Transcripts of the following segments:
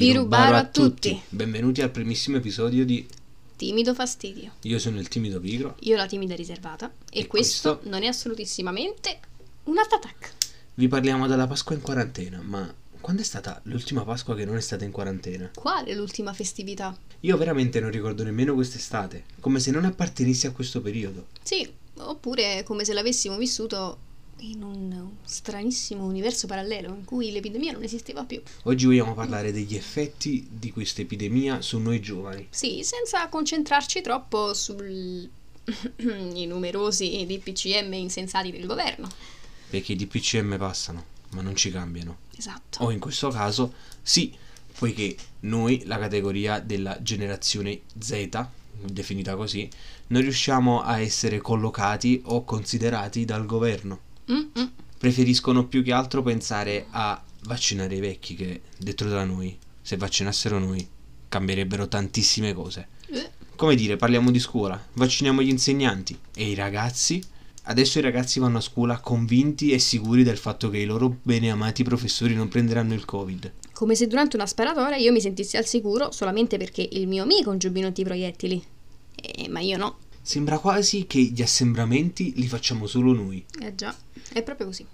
Birubaro a tutti. Benvenuti al primissimo episodio di Timido fastidio. Io sono il timido pigro. Io la timida riservata. E, E questo, questo? non è assolutissimamente un art attack. Vi parliamo della Pasqua in quarantena, ma quando è stata l'ultima Pasqua che non è stata in quarantena? Quale è l'ultima festività? Io veramente non ricordo nemmeno quest'estate, come se non appartenessi a questo periodo. Sì, oppure come se l'avessimo vissuto in un stranissimo universo parallelo in cui l'epidemia non esisteva più. Oggi vogliamo parlare degli effetti di questa epidemia su noi giovani. Sì, senza concentrarci troppo sui numerosi DPCM insensati del governo. Perché i DPCM passano, ma non ci cambiano. Esatto. O in questo caso, sì, poiché noi, la categoria della generazione Z, definita così, non riusciamo a essere collocati o considerati dal governo. Mm-mm. Preferiscono più che altro pensare a vaccinare i vecchi che, detto da noi, se vaccinassero noi, cambierebbero tantissime cose. Eh, Come dire, parliamo di scuola, vacciniamo gli insegnanti e i ragazzi. Adesso i ragazzi vanno a scuola convinti e sicuri del fatto che i loro beneamati professori non prenderanno il Covid. Come se durante una sparatoria io mi sentissi al sicuro solamente perché il mio amico ha un giubbino antiproiettili. Eh, ma io no. Sembra quasi che gli assembramenti li facciamo solo noi. Eh già, è proprio così.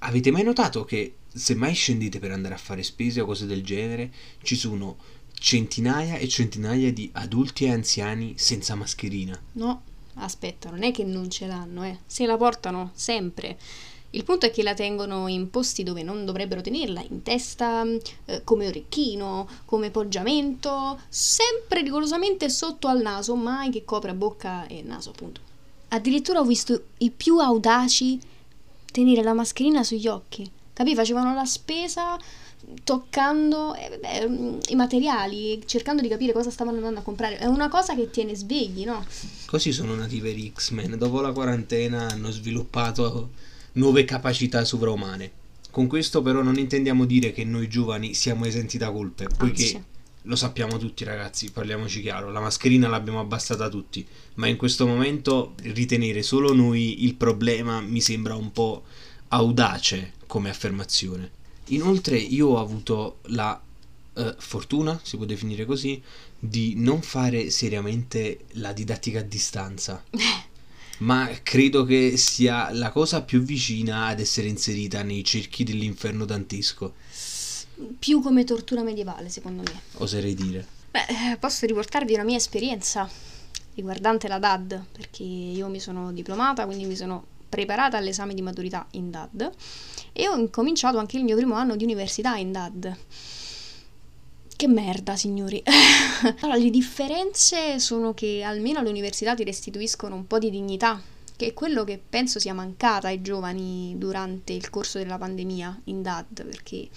Avete mai notato che se mai scendete per andare a fare spese o cose del genere, ci sono centinaia e centinaia di adulti e anziani senza mascherina? No, aspetta, non è che non ce l'hanno, eh. Se la portano sempre. Il punto è che la tengono in posti dove non dovrebbero tenerla, in testa, eh, come orecchino, come poggiamento, sempre rigorosamente sotto al naso, mai che copra bocca e naso, appunto. Addirittura ho visto i più audaci tenere la mascherina sugli occhi. Capì? Facevano la spesa toccando eh, beh, mm, i materiali, cercando di capire cosa stavano andando a comprare. È una cosa che tiene svegli, no? Così sono nati veri X-Men. Dopo la quarantena hanno sviluppato nuove capacità sovraumane. Con questo però non intendiamo dire che noi giovani siamo esenti da colpe, poiché Anzi. lo sappiamo tutti ragazzi, parliamoci chiaro, la mascherina l'abbiamo abbassata tutti, ma in questo momento ritenere solo noi il problema mi sembra un po' audace come affermazione. Inoltre io ho avuto la eh, fortuna, si può definire così, di non fare seriamente la didattica a distanza. Ma credo che sia la cosa più vicina ad essere inserita nei cerchi dell'inferno dantesco, Più come tortura medievale, secondo me. oserei dire. Beh, eh, posso riportarvi una mia esperienza riguardante la DAD, perché io mi sono diplomata, quindi mi sono preparata all'esame di maturità in DAD e ho incominciato anche il mio primo anno di università in DAD. Che merda, signori. allora, le differenze sono che almeno all'università ti restituiscono un po' di dignità, che è quello che penso sia mancata ai giovani durante il corso della pandemia in DAD, perché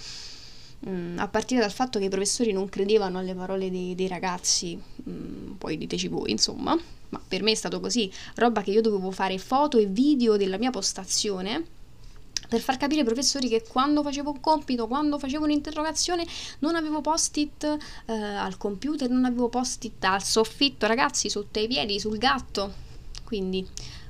Mm, a partire dal fatto che i professori non credevano alle parole dei, dei ragazzi, mm, poi diteci voi, insomma, ma per me è stato così, roba che io dovevo fare foto e video della mia postazione per far capire ai professori che quando facevo un compito, quando facevo un'interrogazione, non avevo post-it eh, al computer, non avevo post-it al soffitto, ragazzi, sotto i piedi, sul gatto. Quindi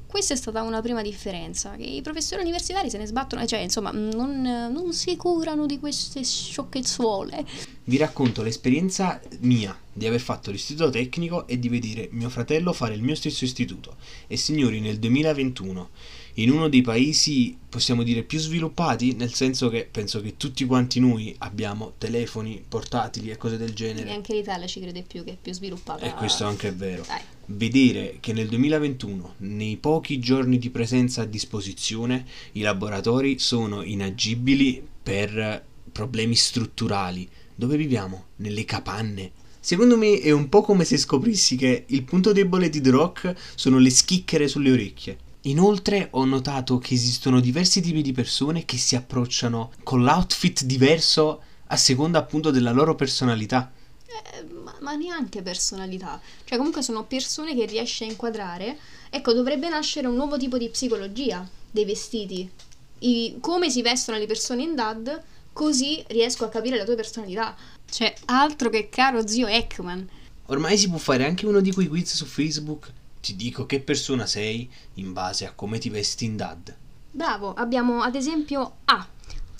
questa è stata una prima differenza, che i professori universitari se ne sbattono, cioè insomma non, non si curano di queste sciocchezzuole. Vi racconto l'esperienza mia di aver fatto l'istituto tecnico e di vedere mio fratello fare il mio stesso istituto. E signori, nel 2021, in uno dei paesi, possiamo dire, più sviluppati, nel senso che penso che tutti quanti noi abbiamo telefoni portatili e cose del genere. Neanche l'Italia ci crede più che è più sviluppata. E questo anche è vero. Dai. Vedere che nel 2021, nei pochi giorni di presenza a disposizione, i laboratori sono inagibili per problemi strutturali. Dove viviamo? Nelle capanne. Secondo me è un po' come se scoprissi che il punto debole di The Rock sono le schicchere sulle orecchie. Inoltre ho notato che esistono diversi tipi di persone che si approcciano con l'outfit diverso a seconda appunto della loro personalità. Eh, ma, ma neanche personalità. Cioè, comunque sono persone che riesci a inquadrare. Ecco, dovrebbe nascere un nuovo tipo di psicologia dei vestiti. I- come si vestono le persone in DAD, così riesco a capire la tua personalità. Cioè, altro che caro zio Ekman. Ormai si può fare anche uno di quei quiz su Facebook. Ti dico che persona sei in base a come ti vesti in dad. Bravo, abbiamo ad esempio A.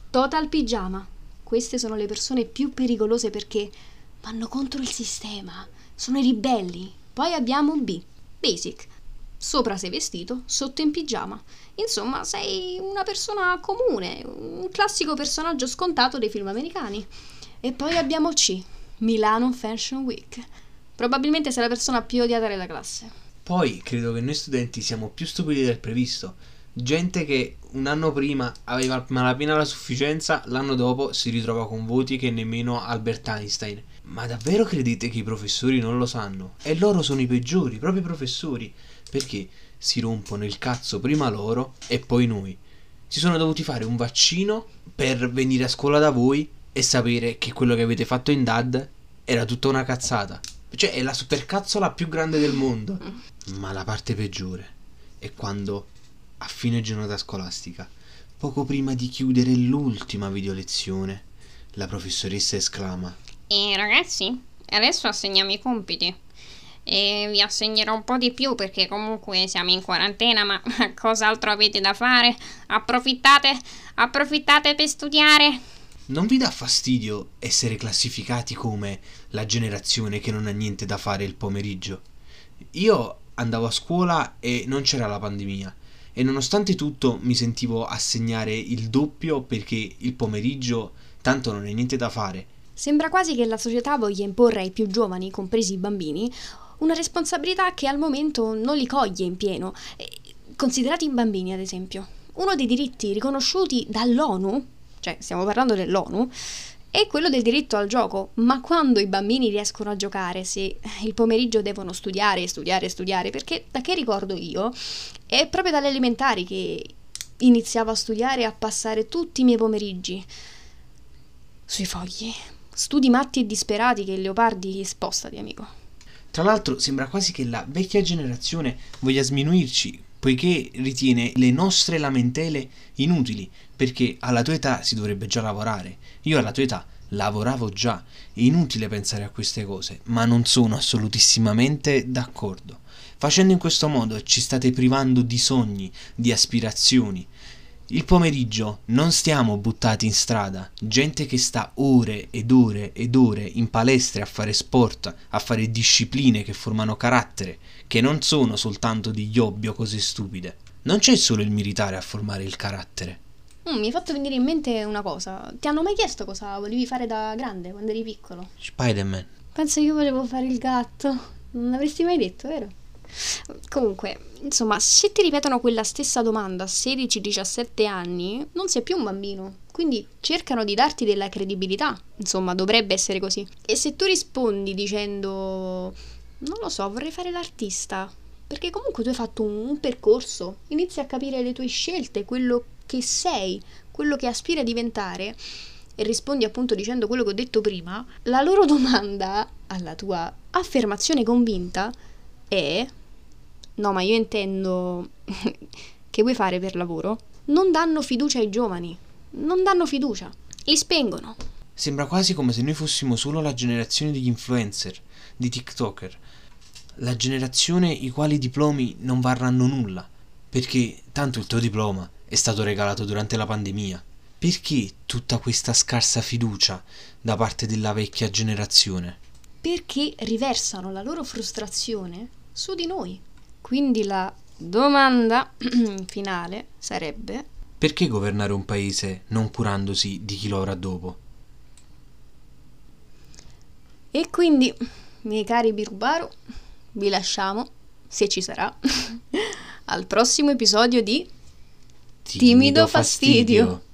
Total pigiama. queste sono le persone più pericolose perché vanno contro il sistema, sono i ribelli. Poi abbiamo B, basic. Sopra sei vestito, sotto in pigiama. Insomma, sei una persona comune, un classico personaggio scontato dei film americani. E poi abbiamo C, Milano Fashion Week. Probabilmente sei la persona più odiata della classe. Poi credo che noi studenti siamo più stupidi del previsto. Gente che un anno prima aveva malapena la sufficienza, l'anno dopo si ritrova con voti che nemmeno Albert Einstein. Ma davvero credete che i professori non lo sanno? E loro sono i peggiori, proprio i professori. Perché si rompono il cazzo prima loro e poi noi. Si sono dovuti fare un vaccino per venire a scuola da voi e sapere che quello che avete fatto in DAD era tutta una cazzata. Cioè è la supercazzola più grande del mondo. Ma la parte peggiore è quando a fine giornata scolastica, poco prima di chiudere l'ultima videolezione, la professoressa esclama: E ragazzi, adesso assegniamo i compiti. E vi assegnerò un po' di più perché comunque siamo in quarantena, ma cos'altro avete da fare? Approfittate, approfittate per studiare. Non vi dà fastidio essere classificati come la generazione che non ha niente da fare il pomeriggio? Io andavo a scuola e non c'era la pandemia e nonostante tutto mi sentivo assegnare il doppio perché il pomeriggio tanto non è niente da fare. Sembra quasi che la società voglia imporre ai più giovani, compresi i bambini, una responsabilità che al momento non li coglie in pieno. Considerati i bambini, ad esempio. Uno dei diritti riconosciuti dall'ONU, cioè stiamo parlando dell'ONU, è quello del diritto al gioco. Ma quando i bambini riescono a giocare, se il pomeriggio devono studiare, studiare, studiare, perché da che ricordo io, è proprio dalle elementari che iniziavo a studiare e a passare tutti i miei pomeriggi sui fogli. Studi matti e disperati che leopardi spostati, amico. Tra l'altro sembra quasi che la vecchia generazione voglia sminuirci, poiché ritiene le nostre lamentele inutili, perché alla tua età si dovrebbe già lavorare. Io alla tua età lavoravo già, è inutile pensare a queste cose, ma non sono assolutissimamente d'accordo. Facendo in questo modo ci state privando di sogni, di aspirazioni, il pomeriggio non stiamo buttati in strada, gente che sta ore ed ore ed ore in palestre a fare sport, a fare discipline che formano carattere, che non sono soltanto degli hobby o cose stupide. Non c'è solo il militare a formare il carattere. Mm, mi hai fatto venire in mente una cosa. Ti hanno mai chiesto cosa volevi fare da grande quando eri piccolo? Spider-Man. Penso che io volevo fare il gatto. Non l'avresti mai detto, vero? Comunque, insomma, se ti ripetono quella stessa domanda a 16-17 anni, non sei più un bambino. Quindi cercano di darti della credibilità. Insomma, dovrebbe essere così. E se tu rispondi dicendo, non lo so, vorrei fare l'artista, perché comunque tu hai fatto un, un percorso, inizi a capire le tue scelte, quello che sei, quello che aspiri a diventare, e rispondi appunto dicendo quello che ho detto prima, la loro domanda alla tua affermazione convinta è no, ma io intendo che vuoi fare per lavoro? Non danno fiducia ai giovani, non danno fiducia, li spengono. Sembra quasi come se noi fossimo solo la generazione degli influencer, di TikToker, la generazione i quali diplomi non varranno nulla, perché tanto il tuo diploma è stato regalato durante la pandemia. Perché tutta questa scarsa fiducia da parte della vecchia generazione? Perché riversano la loro frustrazione su di noi. Quindi la domanda finale sarebbe perché governare un paese non curandosi di chi lo avrà dopo? E quindi, miei cari Birubaru, vi lasciamo, se ci sarà, al prossimo episodio di Timido, Timido fastidio. fastidio.